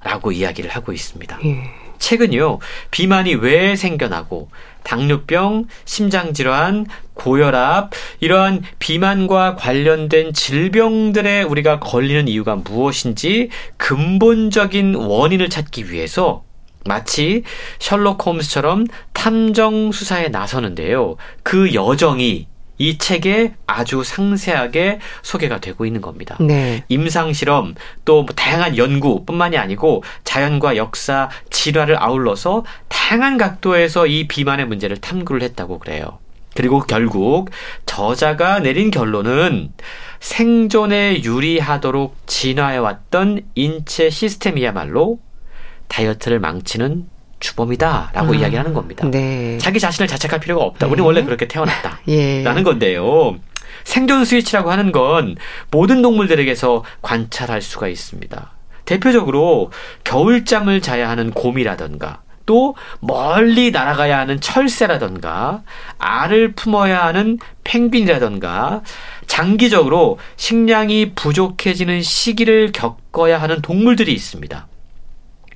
라고 이야기를 하고 있습니다. 예. 최근요, 비만이 왜 생겨나고, 당뇨병, 심장질환, 고혈압, 이러한 비만과 관련된 질병들에 우리가 걸리는 이유가 무엇인지 근본적인 원인을 찾기 위해서 마치 셜록 홈스처럼 탐정 수사에 나서는데요. 그 여정이 이 책에 아주 상세하게 소개가 되고 있는 겁니다. 네. 임상 실험 또 뭐 다양한 연구뿐만이 아니고 자연과 역사, 질화를 아울러서 다양한 각도에서 이 비만의 문제를 탐구를 했다고 그래요. 그리고 결국 저자가 내린 결론은 생존에 유리하도록 진화해왔던 인체 시스템이야말로 다이어트를 망치는 주범이다라고 음. 이야기하는 겁니다. 네. 자기 자신을 자책할 필요가 없다. 우리 는 네. 원래 그렇게 태어났다. 예. 라는 건데요. 생존 스위치라고 하는 건 모든 동물들에게서 관찰할 수가 있습니다. 대표적으로 겨울잠을 자야 하는 곰이라던가 또 멀리 날아가야 하는 철새라던가 알을 품어야 하는 펭귄이라던가 장기적으로 식량이 부족해지는 시기를 겪어야 하는 동물들이 있습니다.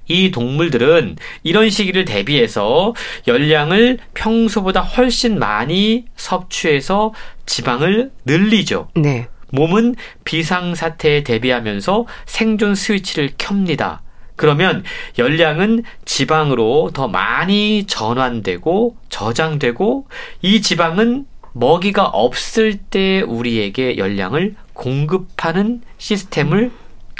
이 동물들은 이런 시기를 대비해서 열량을 평소보다 훨씬 많이 섭취해서 지방을 늘리죠. 네. 몸은 비상사태에 대비하면서 생존 스위치를 켭니다. 그러면 열량은 지방으로 더 많이 전환되고 저장되고 이 지방은 먹이가 없을 때 우리에게 열량을 공급하는 시스템을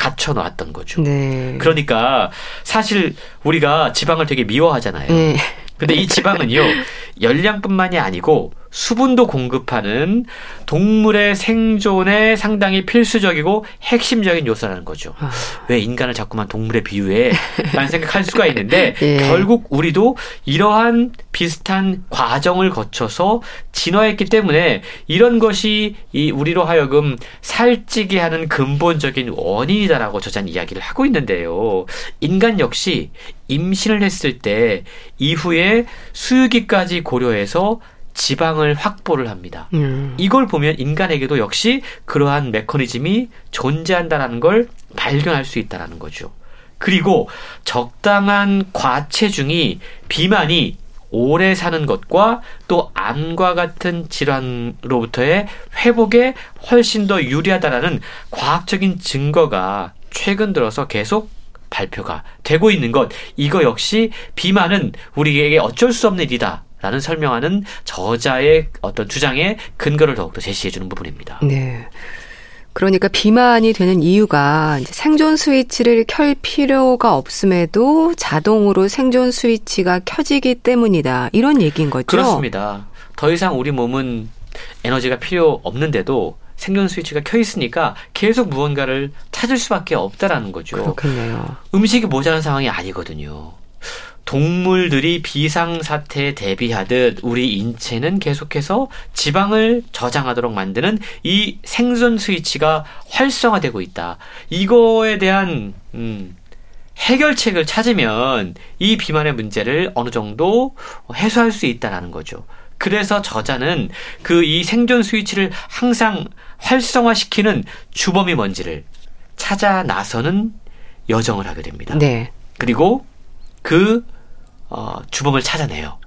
갖춰 놨던 거죠. 네. 그러니까 사실 우리가 지방을 되게 미워하잖아요. 예. 근데 이 지방은요, [LAUGHS] 열량뿐만이 아니고 수분도 공급하는 동물의 생존에 상당히 필수적이고 핵심적인 요소라는 거죠. 아. 왜 인간을 자꾸만 동물에 비유해? 라는 [LAUGHS] 생각할 수가 있는데, 예. 결국 우리도 이러한 비슷한 과정을 거쳐서 진화했기 때문에 이런 것이 이 우리로 하여금 살찌게 하는 근본적인 원인이다라고 저자는 이야기를 하고 있는데요. 인간 역시 임신을 했을 때 이후에 수유기까지 고려해서 지방을 확보를 합니다. 음. 이걸 보면 인간에게도 역시 그러한 메커니즘이 존재한다라는 걸 발견할 수 있다라는 거죠. 그리고 적당한 과체중이 비만이 오래 사는 것과 또 암과 같은 질환으로부터의 회복에 훨씬 더 유리하다라는 과학적인 증거가 최근 들어서 계속 발표가 되고 있는 것. 이거 역시 비만은 우리에게 어쩔 수 없는 일이다. 라는 설명하는 저자의 어떤 주장에 근거를 더욱더 제시해주는 부분입니다. 네. 그러니까 비만이 되는 이유가 생존 스위치를 켤 필요가 없음에도 자동으로 생존 스위치가 켜지기 때문이다. 이런 얘기인 거죠. 그렇습니다. 더 이상 우리 몸은 에너지가 필요 없는데도 생존 스위치가 켜 있으니까 계속 무언가를 찾을 수밖에 없다라는 거죠. 그렇겠네요. 음식이 모자란 상황이 아니거든요. 동물들이 비상사태에 대비하듯 우리 인체는 계속해서 지방을 저장하도록 만드는 이 생존 스위치가 활성화되고 있다. 이거에 대한, 음, 해결책을 찾으면 이 비만의 문제를 어느 정도 해소할 수 있다라는 거죠. 그래서 저자는 그 이 생존 스위치를 항상 활성화시키는 주범이 뭔지를 찾아 나서는 여정을 하게 됩니다. 네. 그리고 그 어, 주범을 찾아내요.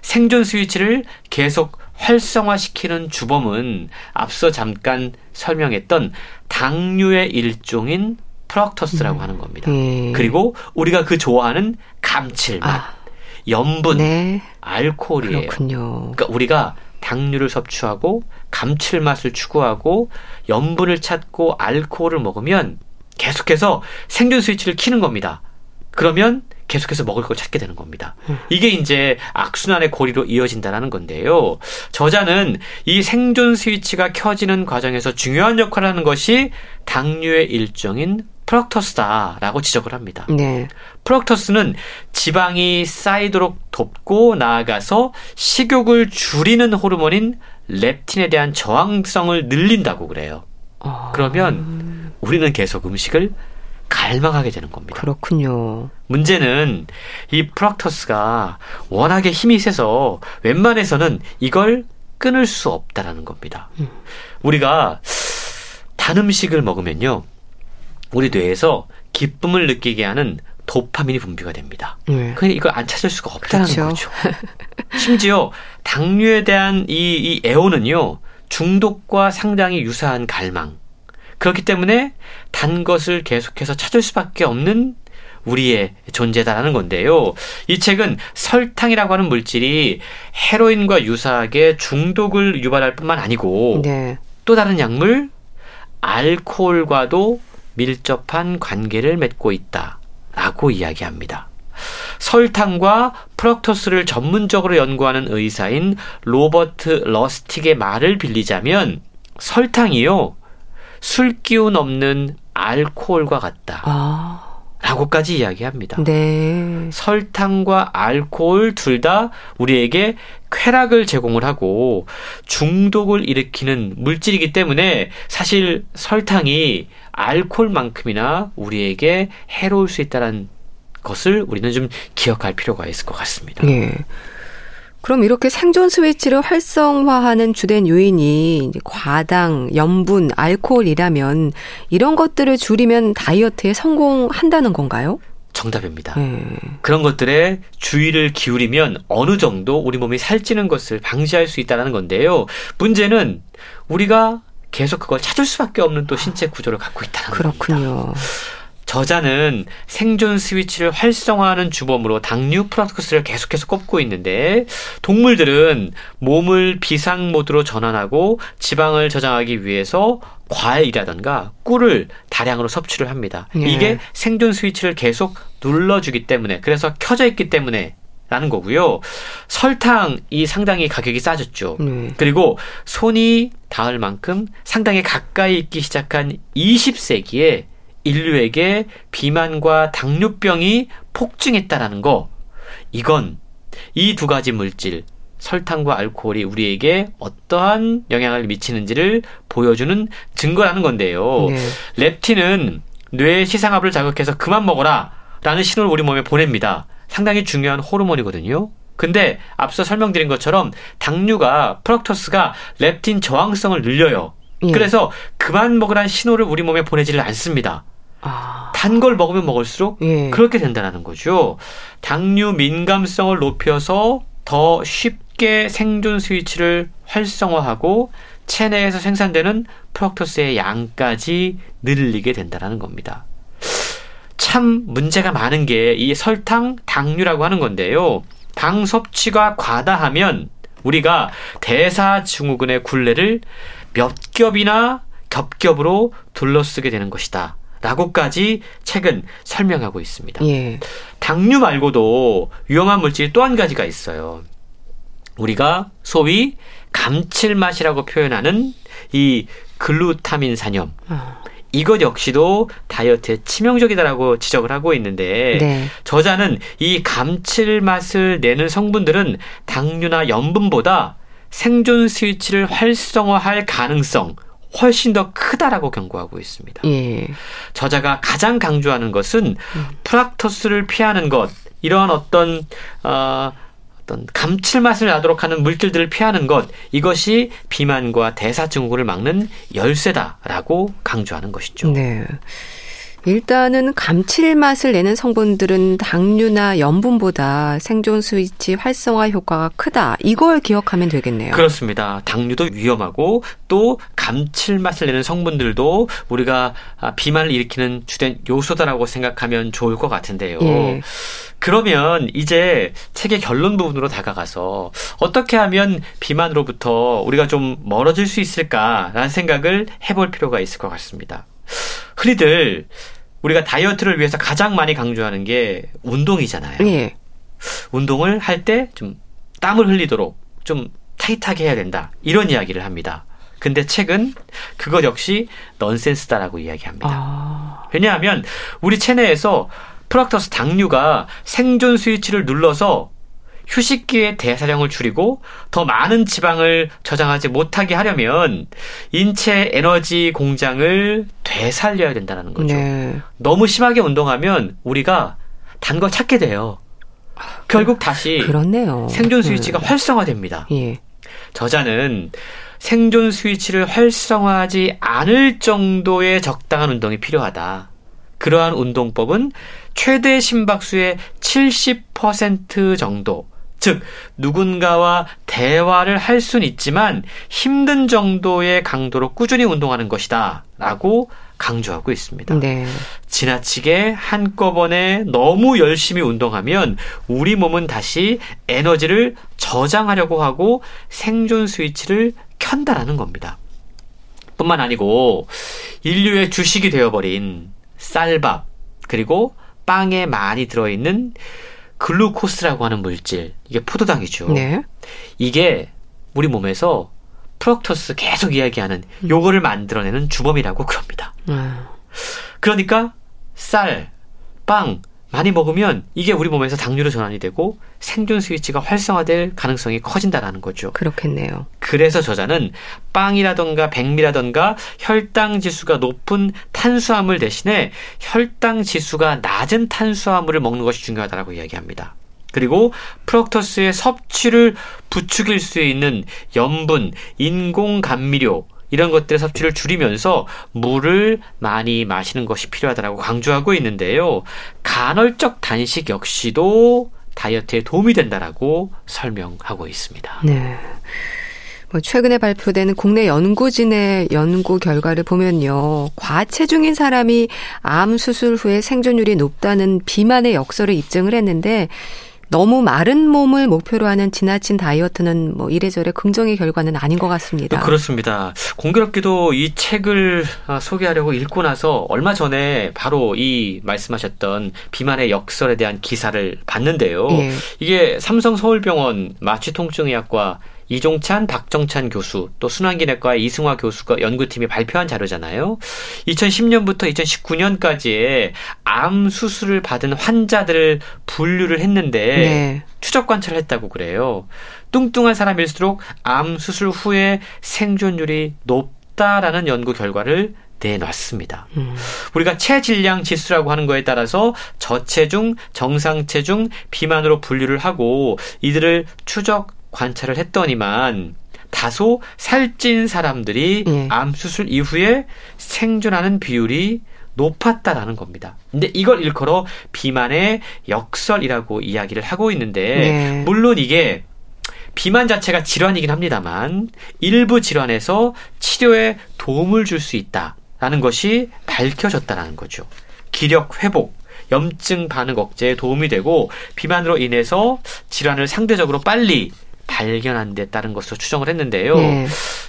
생존 스위치를 계속 활성화시키는 주범은 앞서 잠깐 설명했던 당류의 일종인 프럭터스라고 하는 겁니다. 예. 그리고 우리가 그 좋아하는 감칠맛, 아. 염분, 네. 알코올이에요. 그렇군요. 그러니까 우리가 당류를 섭취하고 감칠맛을 추구하고 염분을 찾고 알코올을 먹으면 계속해서 생존 스위치를 키는 겁니다. 그러면 계속해서 먹을 걸 찾게 되는 겁니다. 이게 이제 악순환의 고리로 이어진다라는 건데요. 저자는 이 생존 스위치가 켜지는 과정에서 중요한 역할을 하는 것이 당류의 일종인 프럭터스다라고 지적을 합니다. 네. 프럭터스는 지방이 쌓이도록 돕고 나아가서 식욕을 줄이는 호르몬인 렙틴에 대한 저항성을 늘린다고 그래요. 어, 그러면 우리는 계속 음식을 갈망하게 되는 겁니다. 그렇군요. 문제는 이 프락터스가 워낙에 힘이 세서 웬만해서는 이걸 끊을 수 없다라는 겁니다. 우리가 단 음식을 먹으면요. 우리 뇌에서 기쁨을 느끼게 하는 도파민이 분비가 됩니다. 네. 그러니까 이걸 안 찾을 수가 없다는 그렇죠. 거죠. [LAUGHS] 심지어 당류에 대한 이, 이 애호는요, 중독과 상당히 유사한 갈망. 그렇기 때문에 단 것을 계속해서 찾을 수밖에 없는 우리의 존재다라는 건데요. 이 책은 설탕이라고 하는 물질이 헤로인과 유사하게 중독을 유발할 뿐만 아니고 네. 또 다른 약물 알코올과도 밀접한 관계를 맺고 있다라고 이야기합니다. 설탕과 프럭토스를 전문적으로 연구하는 의사인 로버트 러스틱의 말을 빌리자면 설탕이요 술 기운 없는 알코올과 같다. 아, 라고까지 이야기합니다. 네. 설탕과 알코올 둘 다 우리에게 쾌락을 제공을 하고 중독을 일으키는 물질이기 때문에 사실 설탕이 알코올만큼이나 우리에게 해로울 수 있다는 것을 우리는 좀 기억할 필요가 있을 것 같습니다. 예. 그럼 이렇게 생존 스위치를 활성화하는 주된 요인이 과당, 염분, 알코올이라면 이런 것들을 줄이면 다이어트에 성공한다는 건가요? 정답입니다. 예. 그런 것들에 주의를 기울이면 어느 정도 우리 몸이 살찌는 것을 방지할 수 있다는 건데요. 문제는 우리가 계속 그걸 찾을 수밖에 없는 또 신체 구조를 갖고 있다는 겁니다. 그렇군요. 저자는 생존 스위치를 활성화하는 주범으로 당류 프락토스를 계속해서 꼽고 있는데 동물들은 몸을 비상 모드로 전환하고 지방을 저장하기 위해서 과일이라던가 꿀을 다량으로 섭취를 합니다. 예. 이게 생존 스위치를 계속 눌러주기 때문에 그래서 켜져 있기 때문에 라는 거고요. 설탕이 상당히 가격이 싸졌죠. 네. 그리고 손이 닿을 만큼 상당히 가까이 있기 시작한 20세기에 인류에게 비만과 당뇨병이 폭증했다라는 거. 이건 이 두 가지 물질, 설탕과 알코올이 우리에게 어떠한 영향을 미치는지를 보여주는 증거라는 건데요. 네. 렙틴은 뇌의 시상압을 자극해서 그만 먹어라 라는 신호를 우리 몸에 보냅니다. 상당히 중요한 호르몬이거든요. 근데 앞서 설명드린 것처럼 당류가 프럭토스가 렙틴 저항성을 늘려요. 예. 그래서 그만 먹으라는 신호를 우리 몸에 보내지를 않습니다. 아, 단걸 먹으면 먹을수록 예. 그렇게 된다는 거죠. 당류 민감성을 높여서 더 쉽게 생존 스위치를 활성화하고 체내에서 생산되는 프럭토스의 양까지 늘리게 된다는 겁니다. 참 문제가 많은 게 이 설탕, 당류라고 하는 건데요. 당 섭취가 과다하면 우리가 대사증후군의 굴레를 몇 겹이나 겹겹으로 둘러쓰게 되는 것이다. 라고까지 책은 설명하고 있습니다. 예. 당류 말고도 위험한 물질이 또한 가지가 있어요. 우리가 소위 감칠맛이라고 표현하는 이 글루타민 산염. 아, 이것 역시도 다이어트에 치명적이다라고 지적을 하고 있는데 네. 저자는 이 감칠맛을 내는 성분들은 당류나 염분보다 생존 스위치를 활성화할 가능성 훨씬 더 크다라고 경고하고 있습니다. 예. 저자가 가장 강조하는 것은 프락토스를 피하는 것 이러한 어떤 어, 어떤 감칠맛을 나도록 하는 물질들을 피하는 것 이것이 비만과 대사 증후군을 막는 열쇠다라고 강조하는 것이죠. 네. 일단은 감칠맛을 내는 성분들은 당류나 염분보다 생존 스위치 활성화 효과가 크다. 이걸 기억하면 되겠네요. 그렇습니다. 당류도 위험하고 또 감칠맛을 내는 성분들도 우리가 아, 비만을 일으키는 주된 요소다라고 생각하면 좋을 것 같은데요. 예. 그러면 이제 책의 결론 부분으로 다가가서 어떻게 하면 비만으로부터 우리가 좀 멀어질 수 있을까라는 생각을 해볼 필요가 있을 것 같습니다. 흔히들 우리가 다이어트를 위해서 가장 많이 강조하는 게 운동이잖아요. 예. 운동을 할 때 좀 땀을 흘리도록 좀 타이트하게 해야 된다. 이런 이야기를 합니다. 근데 책은 그것 역시 넌센스다라고 이야기합니다. 아... 왜냐하면 우리 체내에서 프락터스 당류가 생존 스위치를 눌러서 휴식기의 대사량을 줄이고 더 많은 지방을 저장하지 못하게 하려면 인체 에너지 공장을 되살려야 된다는 거죠. 네. 너무 심하게 운동하면 우리가 단 걸 찾게 돼요. 결국 다시 그렇네요. 생존 스위치가 네. 활성화됩니다. 예. 저자는 생존 스위치를 활성화하지 않을 정도의 적당한 운동이 필요하다. 그러한 운동법은 최대 심박수의 70% 정도, 즉 누군가와 대화를 할 수는 있지만 힘든 정도의 강도로 꾸준히 운동하는 것이다 라고 강조하고 있습니다. 네. 지나치게 한꺼번에 너무 열심히 운동하면 우리 몸은 다시 에너지를 저장하려고 하고 생존 스위치를 켠다라는 겁니다. 뿐만 아니고 인류의 주식이 되어버린 쌀밥 그리고 빵에 많이 들어있는 글루코스라고 하는 물질, 이게 포도당이죠. 네. 이게 우리 몸에서 프럭터스 계속 이야기하는 음. 요거를 만들어내는 주범이라고 그럽니다. 음. 그러니까 쌀, 빵, 많이 먹으면 이게 우리 몸에서 당류로 전환이 되고 생존 스위치가 활성화될 가능성이 커진다라는 거죠. 그렇겠네요. 그래서 저자는 빵이라던가 백미라던가 혈당 지수가 높은 탄수화물 대신에 혈당 지수가 낮은 탄수화물을 먹는 것이 중요하다고 이야기합니다. 그리고 프럭터스의 섭취를 부추길 수 있는 염분, 인공 감미료, 이런 것들의 섭취를 줄이면서 물을 많이 마시는 것이 필요하다고 강조하고 있는데요. 간헐적 단식 역시도 다이어트에 도움이 된다라고 설명하고 있습니다. 네. 뭐 최근에 발표된 국내 연구진의 연구 결과를 보면요. 과체중인 사람이 암 수술 후에 생존율이 높다는 비만의 역설을 입증을 했는데 너무 마른 몸을 목표로 하는 지나친 다이어트는 뭐 이래저래 긍정의 결과는 아닌 것 같습니다. 그렇습니다. 공교롭게도 이 책을 아, 소개하려고 읽고 나서 얼마 전에 바로 이 말씀하셨던 비만의 역설에 대한 기사를 봤는데요. 예. 이게 삼성 서울병원 마취통증의학과 이종찬, 박정찬 교수, 또 순환기내과 이승화 교수가 연구팀이 발표한 자료잖아요. 2010년부터 2019년까지의 암 수술을 받은 환자들을 분류를 했는데 네. 추적 관찰을 했다고 그래요. 뚱뚱한 사람일수록 암 수술 후에 생존율이 높다라는 연구 결과를 내놨습니다. 음. 우리가 체질량 지수라고 하는 거에 따라서 저체중, 정상체중, 비만으로 분류를 하고 이들을 추적 관찰을 했더니만 다소 살찐 사람들이 예. 암 수술 이후에 생존하는 비율이 높았다라는 겁니다. 근데 이걸 일컬어 비만의 역설이라고 이야기를 하고 있는데 네. 물론 이게 비만 자체가 질환이긴 합니다만 일부 질환에서 치료에 도움을 줄 수 있다라는 것이 밝혀졌다라는 거죠. 기력 회복, 염증 반응 억제에 도움이 되고 비만으로 인해서 질환을 상대적으로 빨리 발견한 데 따른 것으로 추정을 했는데요. 네.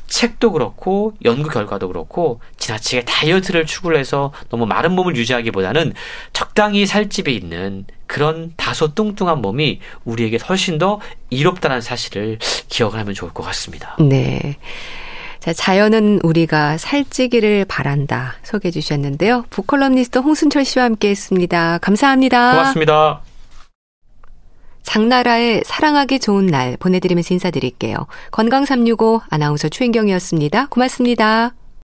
책도 그렇고 연구 결과도 그렇고 지나치게 다이어트를 추구를 해서 너무 마른 몸을 유지하기보다는 적당히 살집에 있는 그런 다소 뚱뚱한 몸이 우리에게 훨씬 더 이롭다는 사실을 기억을 하면 좋을 것 같습니다. 네. 자, 자연은 우리가 살찌기를 바란다 소개해 주셨는데요. 북컬럼니스트 홍순철 씨와 함께 했습니다. 감사합니다. 고맙습니다. 장나라의 사랑하기 좋은 날 보내드리면서 인사드릴게요. 건강365 아나운서 최인경이었습니다. 고맙습니다.